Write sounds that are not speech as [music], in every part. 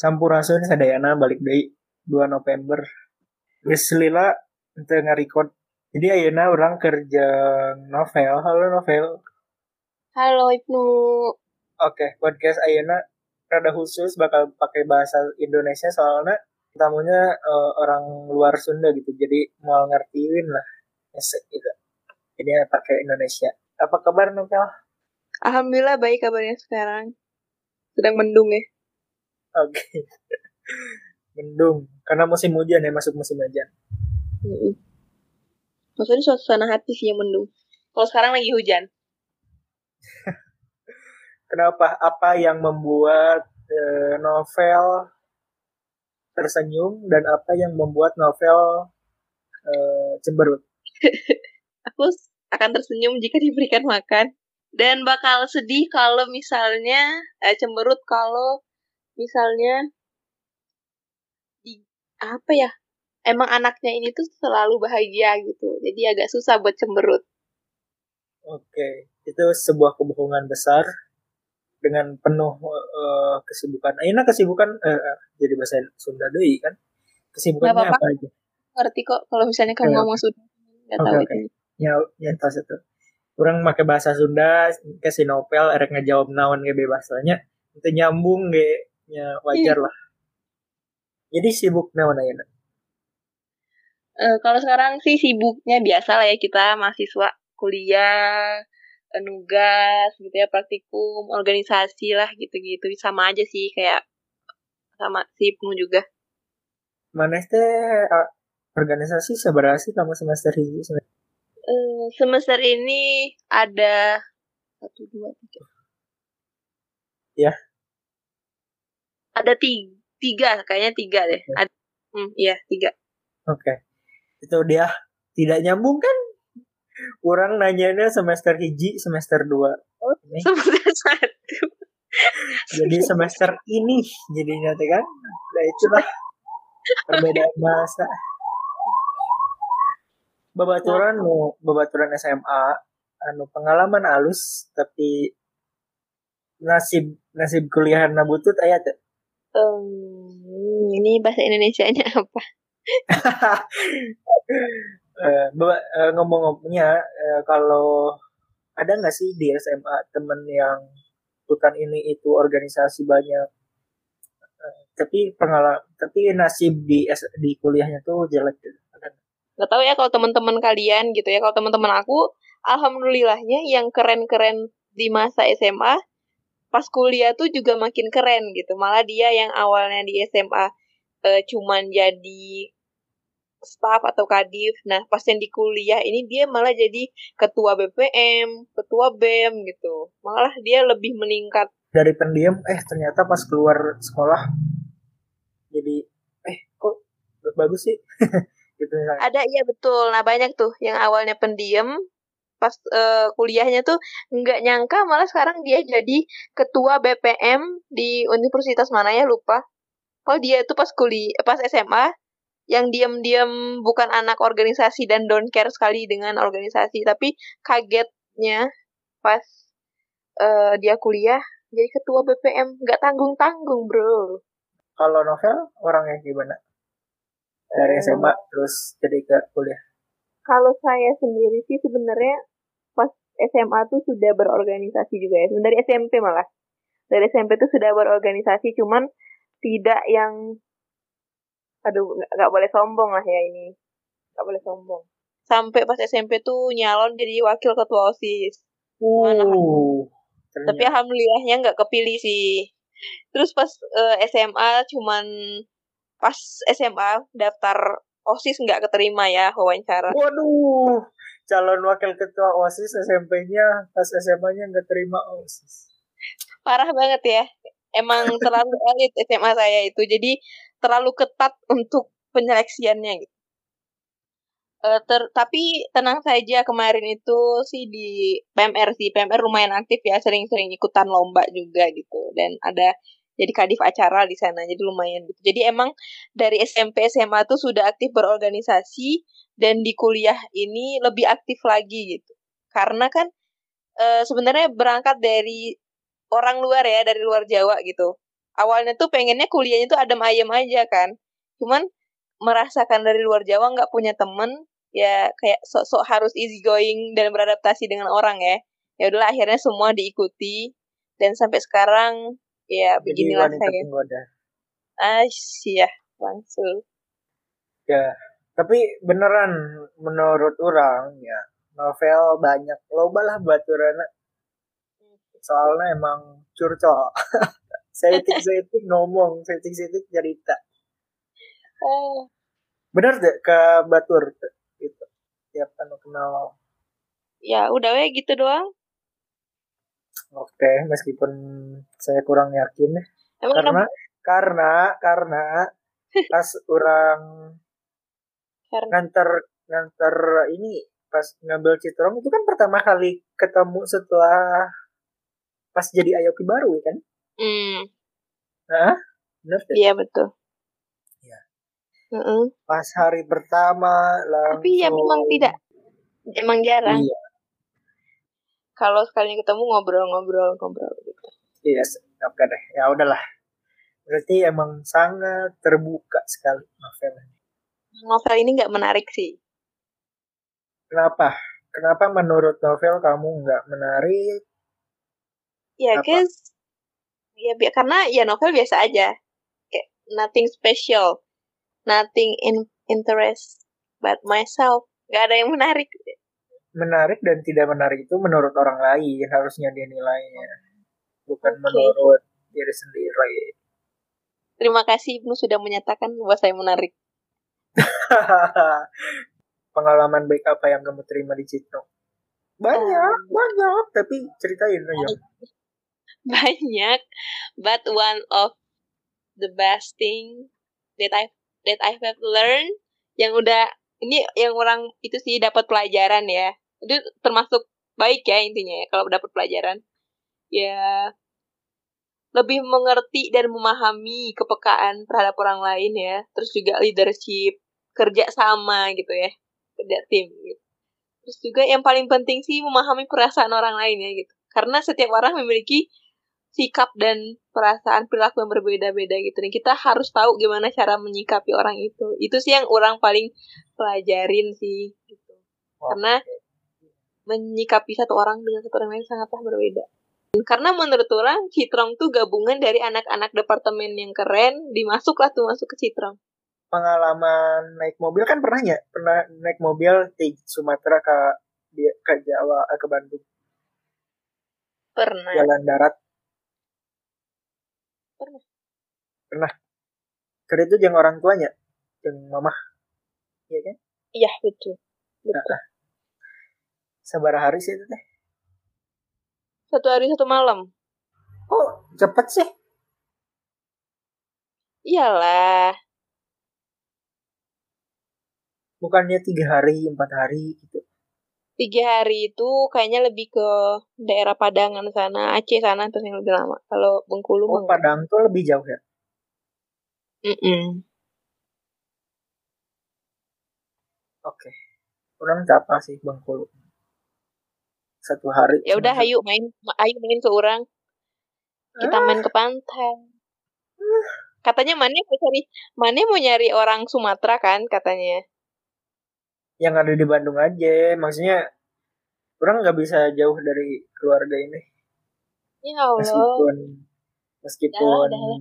Sampurasun sadayana balik dari 2 November. Geus lila untuk nge-record. Jadi ayeuna orang kerja novel. Halo novel. Halo Ibnu. Oke, podcast ayeuna rada khusus bakal pakai bahasa Indonesia soalnya tamunya uh, orang luar Sunda gitu. Jadi mau ngertiin lah. Esek gitu. Jadi pakai Indonesia. Apa kabar novel? Alhamdulillah baik kabarnya sekarang. Sedang mendung ya. Oke. Okay. Mendung. Karena musim hujan ya, masuk musim hujan. Mm -mm. Maksudnya suasana hati sih yang mendung. Kalau sekarang lagi hujan. [laughs] Kenapa? Apa yang membuat uh, novel tersenyum dan apa yang membuat novel uh, cemberut? [laughs] Aku akan tersenyum jika diberikan makan dan bakal sedih kalau misalnya eh, cemberut kalau misalnya di apa ya emang anaknya ini tuh selalu bahagia gitu jadi agak susah buat cemberut. Oke itu sebuah kebohongan besar dengan penuh uh, kesibukan. Aina kesibukan uh, jadi bahasa Sunda deh kan? Kesibukannya apa, apa aja? Ngerti kok kalau misalnya kamu ngomong Sunda nggak okay, tahu okay. itu. Ya ya tas itu orang pakai bahasa Sunda ke sinopel erek ngejawab naon ge bebasnya itu nyambung ge nya wajar lah. Jadi sibuk naon aya uh, kalau sekarang sih sibuknya biasa lah ya kita mahasiswa kuliah nugas gitu ya praktikum organisasi lah gitu-gitu. Sama aja sih kayak sama si juga. Mana teh organisasi seberapa sih kamu semester ini? Semester uh, semester ini ada satu dua tiga. Ya ada tiga, tiga kayaknya tiga deh. Okay. ada hmm, iya tiga. Oke. Okay. itu dia. Tidak nyambung kan? Kurang nanyanya semester hiji semester dua. Oh, semester [laughs] satu. Jadi semester ini jadi nanti kan? Nah itulah perbedaan bahasa. Babaturan nu babaturan SMA anu pengalaman alus tapi nasib nasib kuliah nabutut ayat um, ini bahasa Indonesia-nya apa? [laughs] Uh, uh, ngomong-ngomongnya uh, kalau ada nggak sih di SMA temen yang bukan ini itu organisasi banyak? Uh, tapi pengalaman tapi nasib di di kuliahnya tuh jelek gitu. Nggak? Tahu ya kalau teman-teman kalian gitu ya. Kalau teman-teman aku alhamdulillahnya yang keren-keren di masa SMA pas kuliah tuh juga makin keren gitu. Malah dia yang awalnya di SMA e, cuman jadi staff atau kadif. Nah pas yang di kuliah ini dia malah jadi ketua BPM ketua BEM gitu. Malah dia lebih meningkat. Dari pendiam eh ternyata pas keluar sekolah jadi eh kok bagus sih? [laughs] Gitu misalnya. Ada iya betul. Nah banyak tuh yang awalnya pendiam pas uh, kuliahnya tuh nggak nyangka malah sekarang dia jadi ketua BPM di universitas mana ya lupa. Kalau dia tuh pas kuliah pas SMA yang diam-diam bukan anak organisasi dan don't care sekali dengan organisasi tapi kagetnya pas uh, dia kuliah jadi ketua BPM nggak tanggung tanggung bro kalau novel orangnya gimana dari SMA terus jadi ke kuliah? Kalau saya sendiri sih sebenarnya SMA tuh sudah berorganisasi juga ya. Dari SMP malah. Dari SMP tuh sudah berorganisasi, cuman tidak yang aduh nggak boleh sombong lah ya ini. Nggak boleh sombong. Sampai pas SMP tuh nyalon jadi wakil ketua OSIS. Mana uh, Tapi alhamdulillahnya nggak kepilih sih. Terus pas uh, eh, SMA cuman pas SMA daftar OSIS nggak keterima ya wawancara. Waduh, calon wakil ketua OSIS SMP-nya pas SMA-nya nggak terima OSIS. Parah banget ya. Emang terlalu [laughs] elit SMA saya itu. Jadi terlalu ketat untuk penyeleksiannya gitu. Uh, ter tapi tenang saja kemarin itu sih di PMR sih PMR lumayan aktif ya sering-sering ikutan lomba juga gitu dan ada jadi kadif acara di sana jadi lumayan gitu jadi emang dari SMP SMA tuh sudah aktif berorganisasi dan di kuliah ini lebih aktif lagi gitu. Karena kan e, sebenarnya berangkat dari orang luar ya dari luar Jawa gitu. Awalnya tuh pengennya kuliahnya tuh adem ayem aja kan. Cuman merasakan dari luar Jawa nggak punya temen ya kayak sok-sok harus easy going dan beradaptasi dengan orang ya. Ya udahlah akhirnya semua diikuti. Dan sampai sekarang ya beginilah saya. ah ya langsung. Ya tapi beneran menurut orang ya novel banyak. Loba lah baturana soalnya emang curcol. [laughs] Setik-setik ngomong setik-setik cerita. Oh. bener deh ke batur? Gitu. Tiap kan kenal. Ya udah ya gitu doang. Oke meskipun saya kurang yakin. Emang karena kenapa? karena karena [laughs] pas orang karena... nganter nganter ini pas ngambil citrong itu kan pertama kali ketemu setelah pas jadi IOP baru ya kan? Hmm. Nah, benar Iya betul. Ya. Mm -mm. Pas hari pertama langsung. Tapi ya memang tidak, emang jarang. Iya. Kalau sekali ketemu ngobrol-ngobrol-ngobrol gitu. Iya, yes. oke deh. Ya udahlah. Berarti emang sangat terbuka sekali novel ini. Novel ini nggak menarik sih. Kenapa? Kenapa menurut novel kamu nggak menarik? Ya, guys. Ya, karena ya novel biasa aja. Kayak nothing special. Nothing in interest but myself. Gak ada yang menarik. Menarik dan tidak menarik itu menurut orang lain harusnya dia nilainya. Bukan okay. menurut diri sendiri. Terima kasih Ibnu sudah menyatakan bahwa saya menarik. [laughs] pengalaman baik apa yang kamu terima di Citro? Banyak, um, banyak, tapi ceritain aja. Banyak, but one of the best thing that I that I have learned yang udah ini yang orang itu sih dapat pelajaran ya. Itu termasuk baik ya intinya ya kalau dapat pelajaran. Ya lebih mengerti dan memahami kepekaan terhadap orang lain ya. Terus juga leadership, kerja sama gitu ya kerja tim gitu. Terus juga yang paling penting sih memahami perasaan orang lain ya gitu. Karena setiap orang memiliki sikap dan perasaan perilaku yang berbeda-beda gitu. Dan kita harus tahu gimana cara menyikapi orang itu. Itu sih yang orang paling pelajarin sih gitu. Karena menyikapi satu orang dengan satu orang lain sangatlah berbeda. Karena menurut orang Citrong tuh gabungan dari anak-anak departemen yang keren, dimasuklah tuh masuk ke Citrong pengalaman naik mobil kan pernah ya? Pernah naik mobil di Sumatera ke ke Jawa eh, ke Bandung? Pernah. Jalan darat? Pernah. Pernah. Karena itu jangan orang tuanya jangan mama iya kan? Iya betul. Betul. Nah, sabar hari sih itu teh satu hari satu malam. Oh cepet sih. Iyalah. Bukannya tiga hari empat hari gitu? Tiga hari itu kayaknya lebih ke daerah Padangan sana Aceh sana terus yang lebih lama. Kalau Bengkulu oh, Padang tuh lebih jauh ya? Mm -mm. oke. Okay. kurang apa sih Bengkulu satu hari ya udah ayo main ayo main ke orang kita ah. main ke pantai ah. katanya mana mau cari mana mau nyari orang Sumatera kan katanya yang ada di Bandung aja maksudnya orang nggak bisa jauh dari keluarga ini ya Allah. meskipun meskipun dah,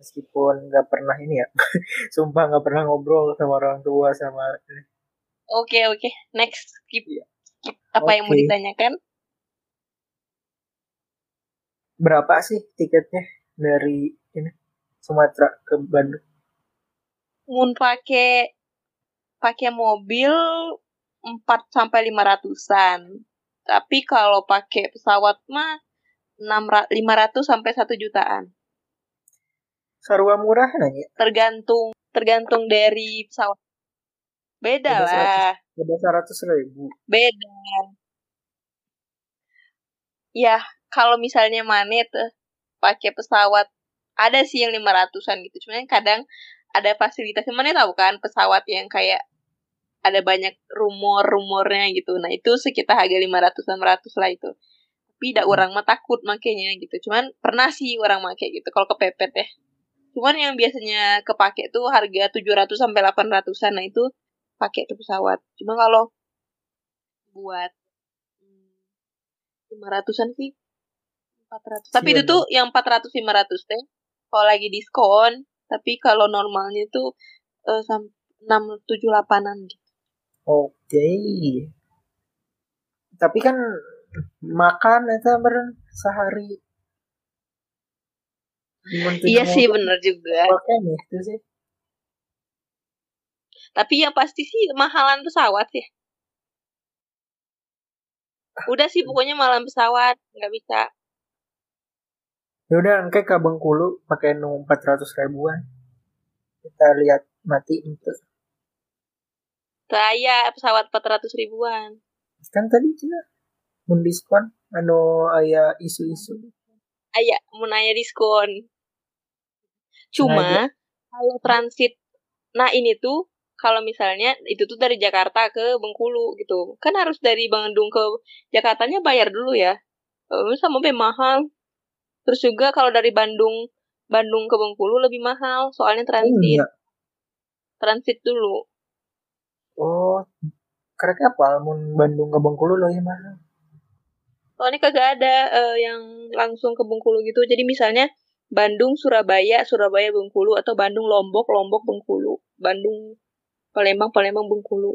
meskipun nggak pernah ini ya [laughs] sumpah nggak pernah ngobrol sama orang tua sama oke okay, oke okay. next skip, ya. Apa okay. yang mau ditanyakan berapa sih tiketnya dari ini Sumatera ke Bandung? Mau pakai pakai mobil 4 sampai 500-an. Tapi kalau pakai pesawat mah 500 sampai 1 jutaan. Sarua murah nanya? Tergantung tergantung dari pesawat. Beda, lah. 100, beda 100 ribu. Beda. Ya, kalau misalnya Manet pakai pesawat ada sih yang 500-an gitu. Cuman kadang ada fasilitas. Mana tahu kan pesawat yang kayak ada banyak rumor-rumornya gitu. Nah, itu sekitar harga 500 600 lah itu. tapi tidak orang mah takut makanya gitu cuman pernah sih orang make gitu kalau kepepet ya cuman yang biasanya kepake tuh harga 700 sampai 800-an nah itu pakai tuh pesawat cuma kalau buat hmm, 500-an sih 400 tapi Iya, itu tuh yang 400 500 teh kalau lagi diskon tapi kalau normalnya tuh eh, 6 7 8-an gitu Oke. Tapi kan makan itu beren sehari. Iya tujuh sih bener juga Oke nih itu sih. Tapi yang pasti sih mahalan pesawat ya. Udah sih pokoknya malam pesawat nggak bisa. Ya udah kayak ke Bengkulu pakai nu 400 ribuan. Kita lihat mati itu. Saya pesawat 400 ribuan. Kan tadi cina mun diskon anu aya isu-isu. Aya mau nanya diskon. Cuma kalau transit nah ini tuh kalau misalnya itu tuh dari Jakarta ke Bengkulu gitu. Kan harus dari Bandung ke Jakartanya bayar dulu ya. Eh, sama lebih mahal. Terus juga kalau dari Bandung Bandung ke Bengkulu lebih mahal soalnya transit. Enggak. Transit dulu. Oh, karek apa mun Bandung ke Bengkulu loh ya mah. Soalnya kagak ada eh, yang langsung ke Bengkulu gitu. Jadi misalnya Bandung, Surabaya, Surabaya, Bengkulu, atau Bandung, Lombok, Lombok, Bengkulu. Bandung, Palembang, Palembang, Bengkulu.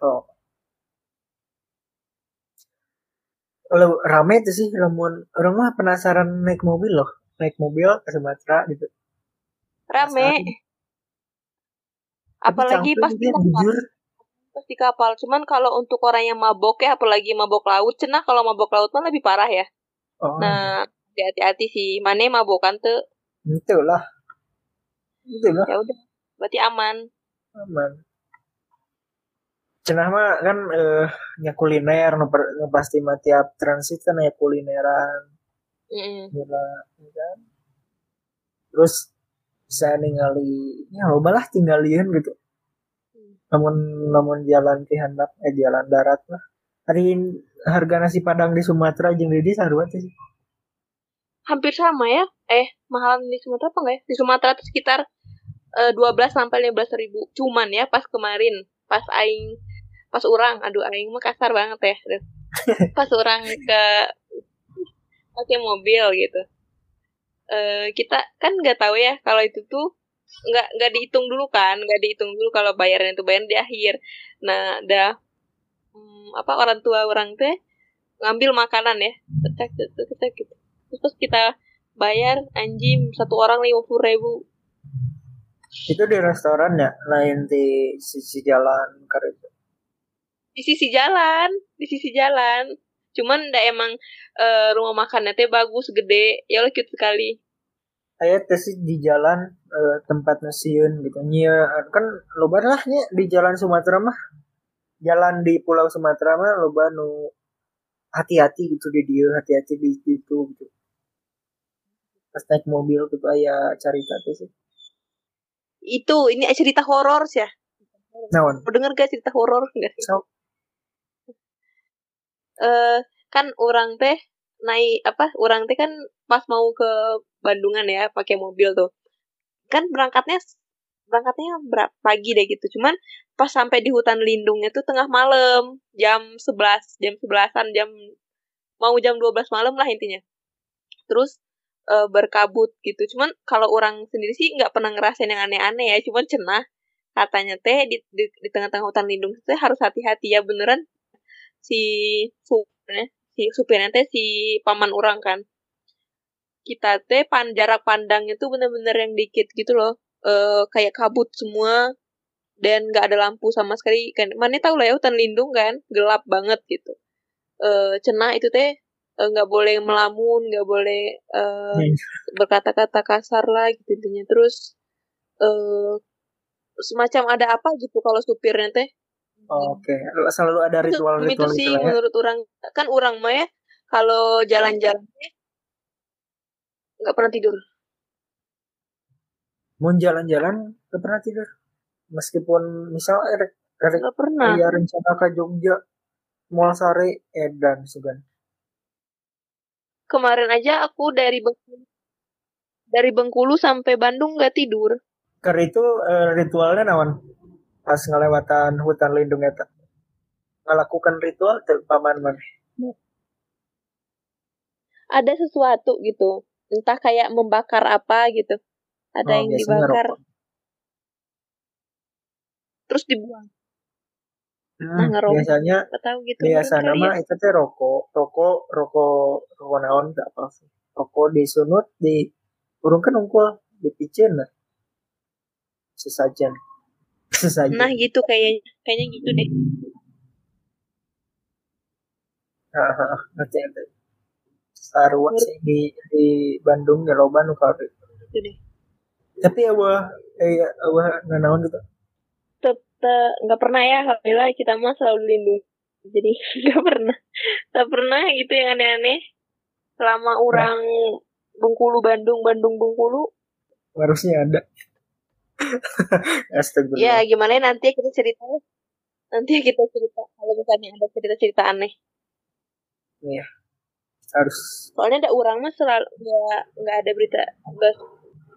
Oh. Lo rame itu sih lamun orang mah penasaran naik mobil loh. Naik mobil ke Sumatera gitu. Rame. Apalagi pas di kapal. jujur. Pas di kapal. Cuman kalau untuk orang yang mabok ya, apalagi mabok laut, cenah kalau mabok laut mah lebih parah ya. Oh, Nah, hati-hati sih. Mana mabokan tuh, itu lah. Itu lah ya udah. Berarti aman. Aman. Cenah mah kan eh nya kuliner nu nu pasti mah tiap transit kan ya kulineran. Mm-mm. Gila, kan? Terus bisa ningali ya loba lah tinggalin gitu. Namun namun jalan ke handap eh jalan darat lah. Hari harga nasi padang di Sumatera jeung di sarua teh sih. hampir sama ya. Eh, mahalan di Sumatera apa enggak ya? Di Sumatera tuh sekitar eh, 12 sampai 15 ribu. Cuman ya pas kemarin, pas aing, pas orang, aduh aing mah kasar banget ya. [laughs] Pas orang ke pakai mobil gitu. Eh, kita kan nggak tahu ya kalau itu tuh nggak nggak dihitung dulu kan, nggak dihitung dulu kalau bayarnya itu bayar di akhir. Nah, dah hmm, apa orang tua orang teh ngambil makanan ya, gitu terus kita bayar anjing satu orang lima puluh ribu Itu di restoran ya, lain di sisi jalan karena di sisi jalan di sisi jalan cuman ndak emang eh, rumah makannya teh bagus gede ya Allah cute sekali Aya teh sih di jalan eh, tempat nasiun gitu. Nya kan loba lah nya di jalan Sumatera mah. Jalan di Pulau Sumatera mah loba nu hati-hati gitu di dia, hati-hati di situ gitu. Pas naik mobil gitu aya carita teh sih. Itu ini cerita horor sih ya Naon? mau denger gak cerita horor nggak So, eh kan orang teh naik apa orang teh kan pas mau ke Bandungan ya pakai mobil tuh. Kan berangkatnya berangkatnya berapa pagi deh gitu. Cuman pas sampai di hutan lindungnya tuh tengah malam jam 11 jam 11an jam mau jam 12 malam lah intinya. Terus eh, berkabut gitu. Cuman kalau orang sendiri sih nggak pernah ngerasain yang aneh-aneh ya. Cuman cenah katanya teh di, di, di tengah-tengah hutan lindung teh harus hati-hati ya. Beneran si supirnya si supirnya teh si paman orang kan. Kita teh pan jarak pandangnya tuh bener-bener yang dikit gitu loh. Eh kayak kabut semua. Dan nggak ada lampu sama sekali. Kan mana tahu lah ya hutan lindung kan. Gelap banget gitu. Eh cenah itu teh eh, nggak boleh melamun nggak boleh eh, Hmm. berkata-kata kasar lah gitu intinya terus eh semacam ada apa gitu kalau supirnya teh Oke, selalu ada itu ritual-ritual itu gitu sih ya. menurut orang kan orang mah ya kalau jalan-jalan nggak pernah tidur Mau jalan-jalan gak pernah tidur. Meskipun misal erek nggak pernah aya rencana ke Jogja, Mual Sare, edan sugan. Kemarin aja aku dari Bengkulu dari Bengkulu sampai Bandung nggak tidur. Karena itu uh, ritualnya nawan pas ngelewatan hutan lindung eta. Ngelakukan ritual tuh paman man ada sesuatu gitu. Entah kayak membakar apa gitu. Ada oh, yang dibakar. rokok. terus dibuang Hmm, nah, biasanya tahu gitu biasa nama ya. itu teh rokok rokok rokok rokok naon gak apa sih. Rokok disunut di urungkan unggul dipicin lah sesajen. [laughs] Sesajen. Nah gitu kayaknya kayaknya gitu deh. Hahaha, ngerti ngerti. Sarua sih di di Bandung ya loba nu kalau itu deh. Tapi awah eh awah nanaon gitu nggak pernah ya alhamdulillah kita mah selalu lindungi jadi [laughs] nggak pernah. Nggak pernah gitu yang aneh-aneh. Selama orang nah. Bengkulu Bandung Bandung Bengkulu. Harusnya ada. [laughs] Ya gimana nanti kita cerita. Nanti kita cerita. Kalau misalnya ada cerita-cerita aneh. Iya. Harus. Soalnya ada orang mah selalu nggak nggak ada berita nggak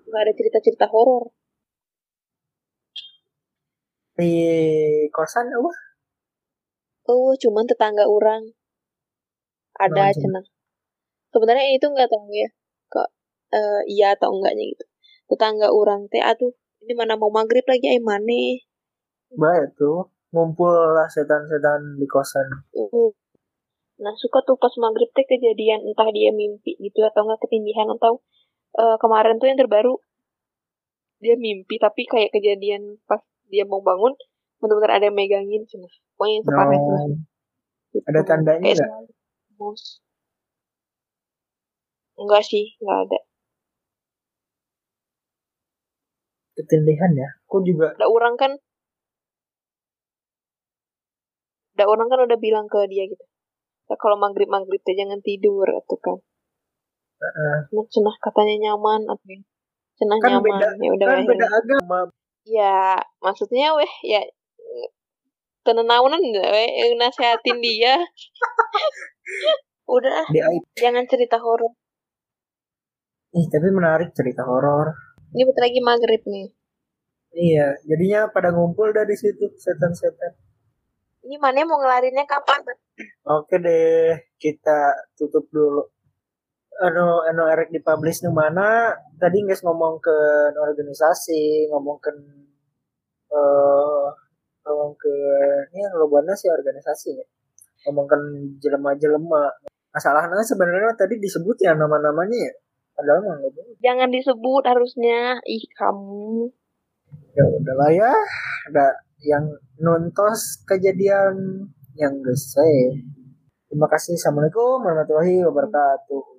nggak ada cerita-cerita horor di kosan apa? Oh, cuman tetangga orang. Ada oh, cenah. Sebenarnya itu nggak tahu ya. Kok uh, iya atau enggaknya gitu. Tetangga orang teh aduh, ini mana mau maghrib lagi ay mane. Baik tuh, ngumpul lah setan-setan di kosan. Uh, nah, suka tuh pas maghrib teh kejadian entah dia mimpi gitu atau enggak ketindihan atau uh, kemarin tuh yang terbaru dia mimpi tapi kayak kejadian pas dia mau bangun benar-benar ada yang megangin cuma pokoknya yang sepaket no. lah. Gitu. ada tandanya nggak? enggak sih enggak ada. Ketindihan ya? Aku juga ada orang kan ada orang kan udah bilang ke dia gitu. Ya, kalau maghrib maghrib tuh jangan tidur atau gitu kan. Uh, cenah katanya nyaman atau cenah kan nyaman. beda, ya udah kan beda agama ya maksudnya weh ya tenenaunan weh nasehatin dia udah [laughs] jangan cerita horor Ih, tapi menarik cerita horor. Ini bentar lagi maghrib nih. Iya, jadinya pada ngumpul dari situ setan-setan. Ini mana mau ngelarinnya kapan? Oke deh, kita tutup dulu. Anu, anu erek dipublish di mana? Tadi nggak ngomong ke organisasi, ngomong ke uh, ngomong ke ini yang lobana sih organisasi ya. Ngomongkan jelema-jelema. Masalahnya sebenarnya tadi disebut ya nama-namanya ya. Padahal mah jangan disebut harusnya. Ih kamu. Ya udahlah ya. Ada yang nontos kejadian yang gese terima kasih. Assalamualaikum warahmatullahi wabarakatuh